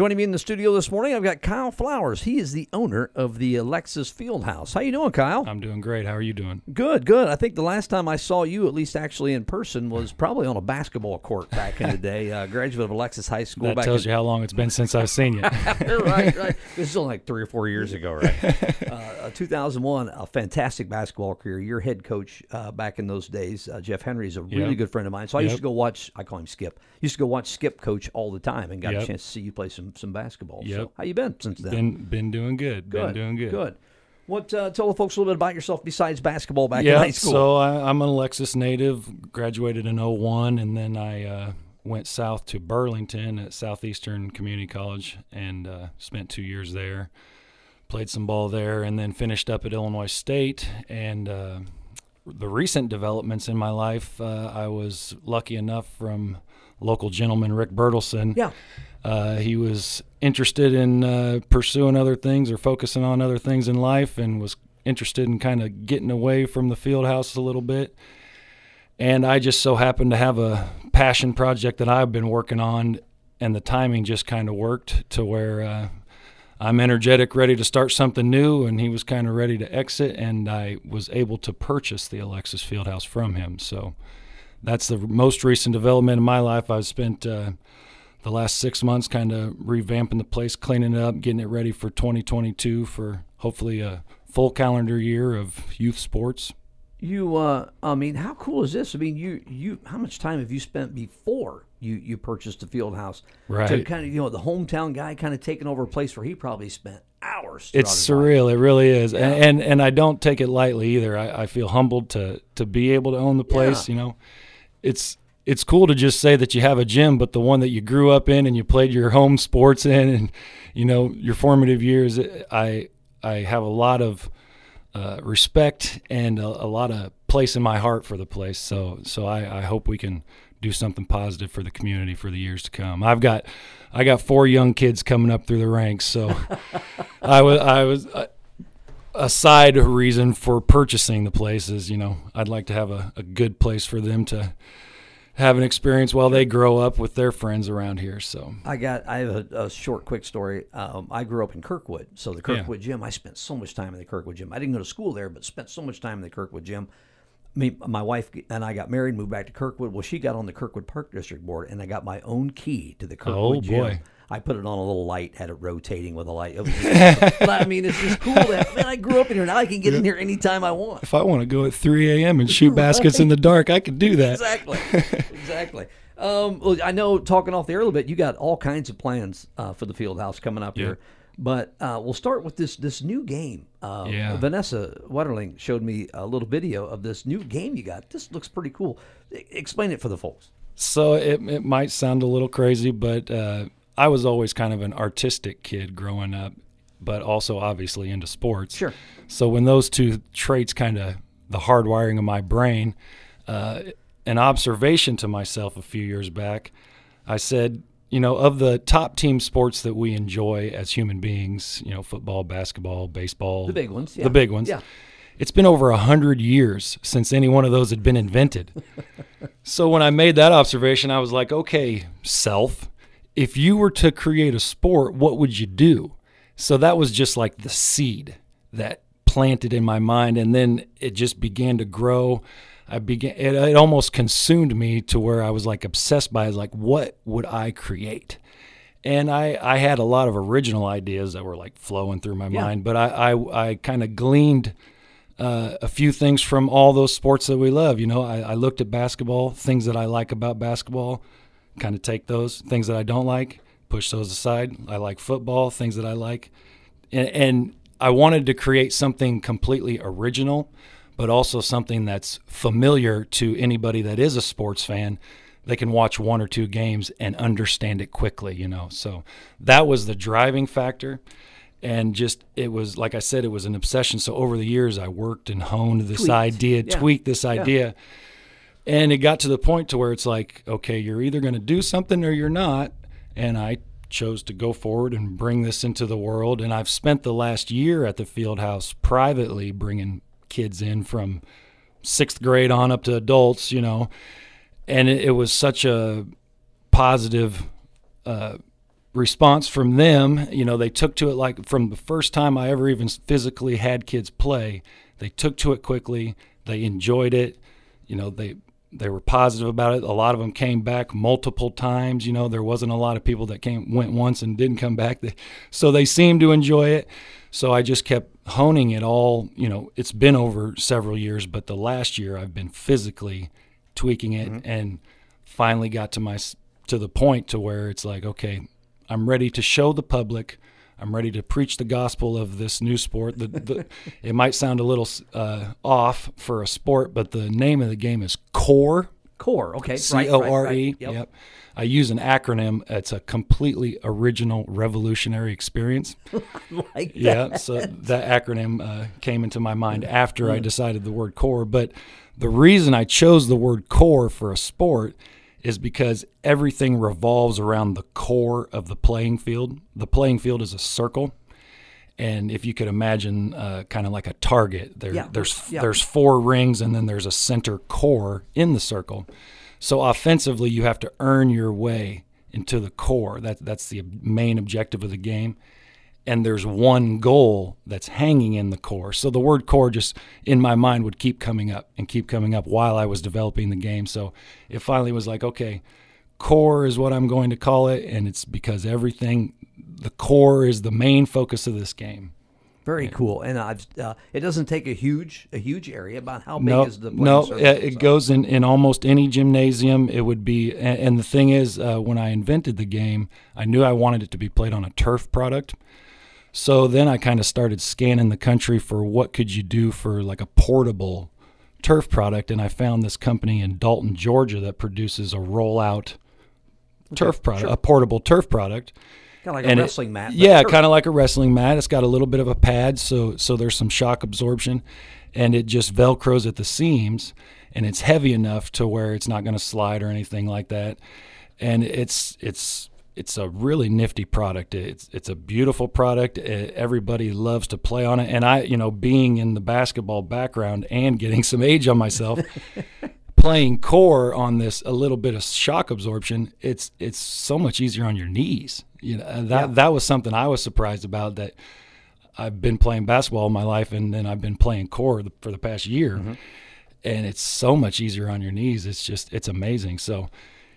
Joining me in the studio this morning, I've got Kyle Flowers. He is the owner of the Alexis Fieldhouse. How you doing, Kyle? I'm doing great. How are you doing? Good, good. I think the last time I saw you, at least actually in person, was probably on a basketball court back in the day. Uh, graduate of Alexis High School. That back tells in, you how long it's been since I've seen you. right, right. This is only like three or four years ago, right? Uh, 2001, a fantastic basketball career. Your head coach uh, back in those days, uh, Jeff Henry, is a really Yep. good friend of mine. So I used to go watch. I call him Skip. Used to go watch Skip coach all the time, and got a chance to see you play some some basketball. So how you been since then? been been doing good. Been doing good. Good. What? Uh, tell the folks a little bit about yourself besides basketball back in high school. So I, I'm an Alexis native. Graduated in 01, and then I uh, went south to Burlington at Southeastern Community College and uh, spent two years there. Played some ball there, and then finished up at Illinois State. And uh, the recent developments in my life, uh, I was lucky enough from local gentleman Rick Bertelson. yeah. Uh, he was interested in uh, pursuing other things or focusing on other things in life and was interested in kind of getting away from the field house a little bit. And I just so happened to have a passion project that I've been working on, and the timing just kind of worked to where uh, I'm energetic, ready to start something new, and he was kind of ready to exit, and I was able to purchase the Alexis Fieldhouse from him. So that's the most recent development in my life. I've spent uh, the last six months kind of revamping the place, cleaning it up, getting it ready for 2022 for hopefully a full calendar year of youth sports. You, uh, I mean, how cool is this? I mean, you, you, how much time have you spent before you, you purchased the field house? To Right. kind of, you know, the hometown guy kind of taking over a place where he probably spent hours. It's his life. surreal. It really is, and, and and I don't take it lightly either. I, I feel humbled to to be able to own the place. Yeah. You know, it's it's cool to just say that you have a gym, but the one that you grew up in and you played your home sports in, and you know your formative years. I I have a lot of uh, respect and a, a lot of place in my heart for the place. So so I, I hope we can do something positive for the community for the years to come. I've got I got four young kids coming up through the ranks, so I was I was. Uh, a side reason for purchasing the place is, you know, I'd like to have a, a good place for them to have an experience while they grow up with their friends around here. So I got. I have a, a short, quick story. Um, I grew up in Kirkwood, so the Kirkwood gym. I spent so much time in the Kirkwood gym. I didn't go to school there, but spent so much time in the Kirkwood gym. Me, my wife and I got married, moved back to Kirkwood. Well, she got on the Kirkwood Park District Board, and I got my own key to the Kirkwood Oh, gym. boy. I put it on a little light, had it rotating with a light. Just- I mean, it's just cool. That, man, I grew up in here. Now I can get in here anytime I want. if I want to go at 3 a.m. and shoot baskets in the dark, I could do that. exactly, exactly. Um, well, I know talking off the air a little bit, you got all kinds of plans uh, for the field house coming up Yeah. here. But uh, we'll start with this this new game. Uh, Yeah. Vanessa Wetterling showed me a little video of this new game you got. This looks pretty cool. E- Explain it for the folks. So it, it might sound a little crazy, but uh, I was always kind of an artistic kid growing up, but also obviously into sports. Sure. So when those two traits kind of the hardwiring of my brain, uh, an observation to myself a few years back, I said, you know, of the top team sports that we enjoy as human beings, you know, football, basketball, baseball, The big ones, yeah. the big ones. Yeah. It's been over a hundred years since any one of those had been invented. so when I made that observation, I was like, okay, self, if you were to create a sport, what would you do? So that was just like the seed that planted in my mind, and then it just began to grow. I began. It, it almost consumed me to where I was like obsessed by. it. Like, what would I create? And I, I had a lot of original ideas that were like flowing through my Yeah. mind, but I, I, I kind of gleaned uh, a few things from all those sports that we love. You know, I, I looked at basketball, things that I like about basketball, kind of take those things that I don't like, push those aside. I like football, things that I like, and, and I wanted to create something completely original, but also something that's familiar to anybody that is a sports fan. They can watch one or two games and understand it quickly, you know. So that was the driving factor and just it was like I said, it was an obsession. So over the years, I worked and honed this Tweaked. idea, Yeah. tweaked this idea, and it got to the point to where it's like, okay, you're either going to do something or you're not. And I chose to go forward and bring this into the world. And I've spent the last year at the field house privately bringing kids in from sixth grade on up to adults, you know, and it, it was such a positive uh, response from them, you know, they took to it like from the first time I ever even physically had kids play, they took to it quickly. They enjoyed it. You know, they they were positive about it. A lot of them came back multiple times. You know, there wasn't a lot of people that came went once and didn't come back. So they seemed to enjoy it. So I just kept honing it all. You know, it's been over several years, but the last year I've been physically tweaking it mm-hmm. and finally got to my to the point to where it's like, okay, I'm ready to show the public. I'm ready to preach the gospel of this new sport. The, the, it might sound a little uh, off for a sport, but the name of the game is CORE. CORE, okay. C O R E. Yep. I use an acronym. It's a completely original, revolutionary experience. like yeah, so that acronym uh, came into my mind after mm. I decided the word core. But the reason I chose the word core for a sport is because everything revolves around the core of the playing field. The playing field is a circle. And if you could imagine, uh, kind of like a target, there, yeah. there's yeah. there's four rings, and then there's a center core in the circle. So offensively, you have to earn your way into the core. That that's the main objective of the game and there's one goal that's hanging in the core. So the word core just in my mind would keep coming up and keep coming up while I was developing the game. So it finally was like, okay, core is what I'm going to call it, and it's because everything, the core is the main focus of this game. Very yeah. cool, and I've, uh, it doesn't take a huge a huge area. About how big no, is the playing no? it so. goes in in almost any gymnasium. It would be, and, and the thing is, uh, when I invented the game, I knew I wanted it to be played on a turf product. So then I kind of started scanning the country for what could you do for like a portable turf product, and I found this company in Dalton, Georgia, that produces a rollout okay, turf product, sure. a portable turf product. Kind of like and a wrestling it, mat. Yeah, kind of like a wrestling mat. It's got a little bit of a pad, so so there's some shock absorption, and it just velcros at the seams, and it's heavy enough to where it's not going to slide or anything like that, and it's it's it's a really nifty product. It's it's a beautiful product. Everybody loves to play on it. And I, you know, being in the basketball background and getting some age on myself, playing core on this a little bit of shock absorption, it's it's so much easier on your knees. You know, that yeah. that was something I was surprised about that I've been playing basketball all my life and then I've been playing core for the past year. Mm-hmm. And it's so much easier on your knees. It's just it's amazing. So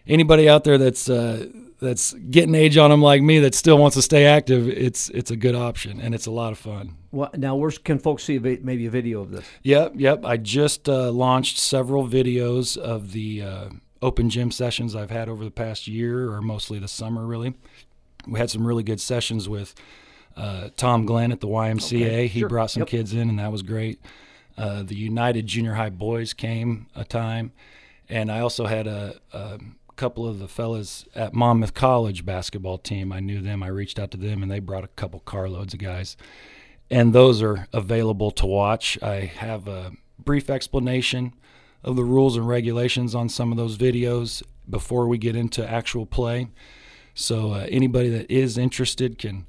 anybody out there that's uh, that's getting age on them like me that still wants to stay active, it's it's a good option and it's a lot of fun. Well, now where can folks see maybe a video of this? Yep, yep. I just uh, launched several videos of the uh, open gym sessions I've had over the past year, or mostly the summer. Really, we had some really good sessions with uh, Tom Glenn at the YMCA. Okay, he brought some yep. kids in, and that was great. Uh, the United Junior High boys came a time, and I also had a, a couple of the fellas at Monmouth College basketball team. I knew them. I reached out to them, and they brought a couple carloads of guys. And those are available to watch. I have a brief explanation of the rules and regulations on some of those videos before we get into actual play. So uh, anybody that is interested can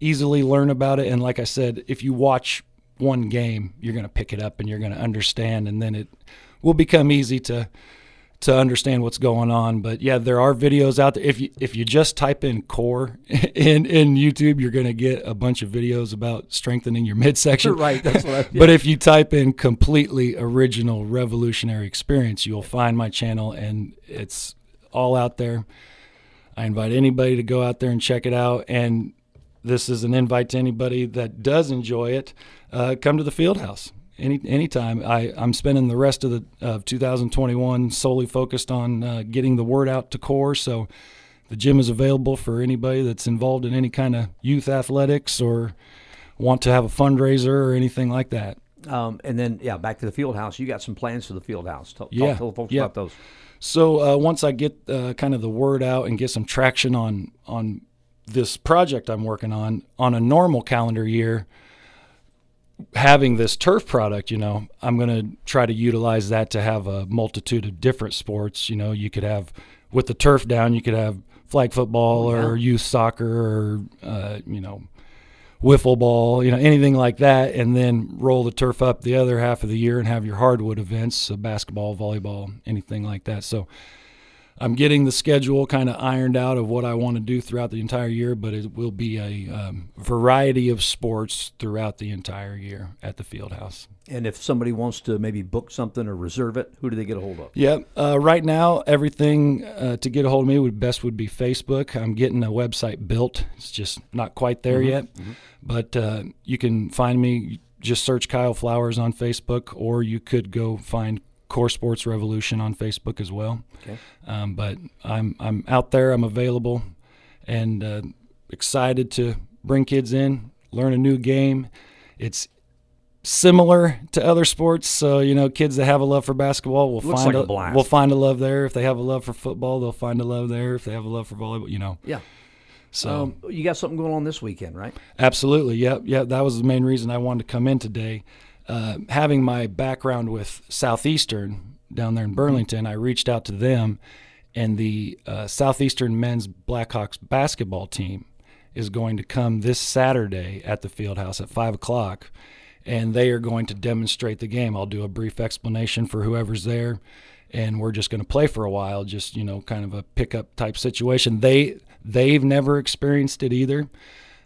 easily learn about it. And like I said, if you watch one game, you're going to pick it up and you're going to understand, and then it will become easy to to understand what's going on. But yeah, there are videos out there. If you if you just type in core in in YouTube, you're going to get a bunch of videos about strengthening your midsection. right. That's what I, yeah. But if you type in completely original revolutionary experience, you'll find my channel, and it's all out there. I invite anybody to go out there and check it out. And this is an invite to anybody that does enjoy it. Uh, come to the field house any anytime. I I'm spending the rest of the of 2021 solely focused on uh, getting the word out to core. So the gym is available for anybody that's involved in any kind of youth athletics or want to have a fundraiser or anything like that. Um, and then yeah, back to the field house. You got some plans for the field house. Talk, yeah, talk to the folks yeah. about those. So uh, once I get uh, kind of the word out and get some traction on on this project I'm working on on a normal calendar year having this turf product, you know, I'm going to try to utilize that to have a multitude of different sports. You know, you could have with the turf down, you could have flag football yeah. or youth soccer or uh, you know wiffle ball, you know anything like that, and then roll the turf up the other half of the year and have your hardwood events, so basketball, volleyball, anything like that. So I'm getting the schedule kind of ironed out of what I want to do throughout the entire year, but it will be a um, variety of sports throughout the entire year at the field house. And if somebody wants to maybe book something or reserve it, who do they get a hold of? Yep. Uh, right now, everything uh, to get a hold of me would best would be Facebook. I'm getting a website built. It's just not quite there mm-hmm. yet, mm-hmm. but uh, you can find me. Just search Kyle Flowers on Facebook, or you could go find Core Sports Revolution on Facebook as well. Okay. Um, but I'm I'm out there. I'm available, and uh, excited to bring kids in, learn a new game. It's similar to other sports. So you know, kids that have a love for basketball will Looks find like a, a will find a love there. If they have a love for football, they'll find a love there. If they have a love for volleyball, you know. Yeah. So um, you got something going on this weekend, right? Absolutely. Yep. Yep. That was the main reason I wanted to come in today. Uh, having my background with Southeastern down there in Burlington, I reached out to them, and the uh, Southeastern men's Blackhawks basketball team is going to come this Saturday at the field house at five o'clock, and they are going to demonstrate the game. I'll do a brief explanation for whoever's there, and we're just going to play for a while, just you know, kind of a pickup type situation. They they've never experienced it either,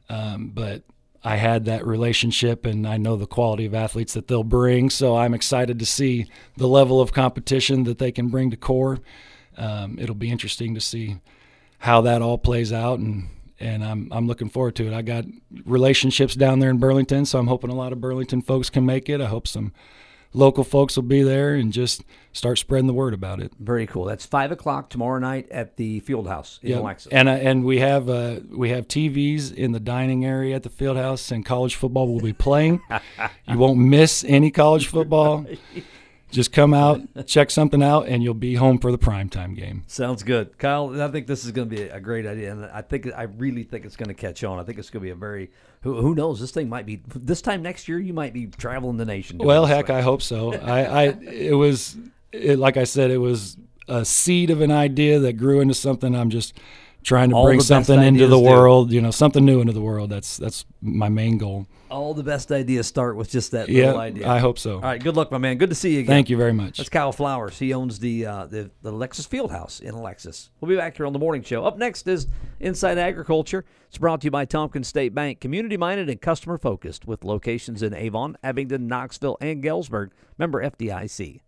um, but I had that relationship and I know the quality of athletes that they'll bring. So I'm excited to see the level of competition that they can bring to core. Um, it'll be interesting to see how that all plays out and and I'm I'm looking forward to it. I got relationships down there in Burlington, so I'm hoping a lot of Burlington folks can make it. I hope some local folks will be there and just start spreading the word about it. Very cool. That's five o'clock tomorrow night at the Field House in yep. Alexis. And uh, and we have uh, we have TVs in the dining area at the Field House, and college football will be playing. you won't miss any college football. just come out, check something out, and you'll be home for the primetime game. Sounds good, Kyle. I think this is going to be a great idea, and I think I really think it's going to catch on. I think it's going to be a very who, who knows? This thing might be this time next year. You might be traveling the nation. Well, heck, I hope so. I, I it was it, like I said, it was a seed of an idea that grew into something. I'm just trying to All bring something into the do. world. You know, something new into the world. That's that's my main goal. All the best ideas start with just that little idea. I hope so. All right, good luck, my man. Good to see you again. Thank you very much. That's Kyle Flowers. He owns the uh, the the Lexus Fieldhouse in Alexis. We'll be back here on the morning show. Up next is Inside Agriculture. It's brought to you by Tompkins State Bank, community minded and customer focused, with locations in Avon, Abingdon, Knoxville, and Galesburg. Member FDIC.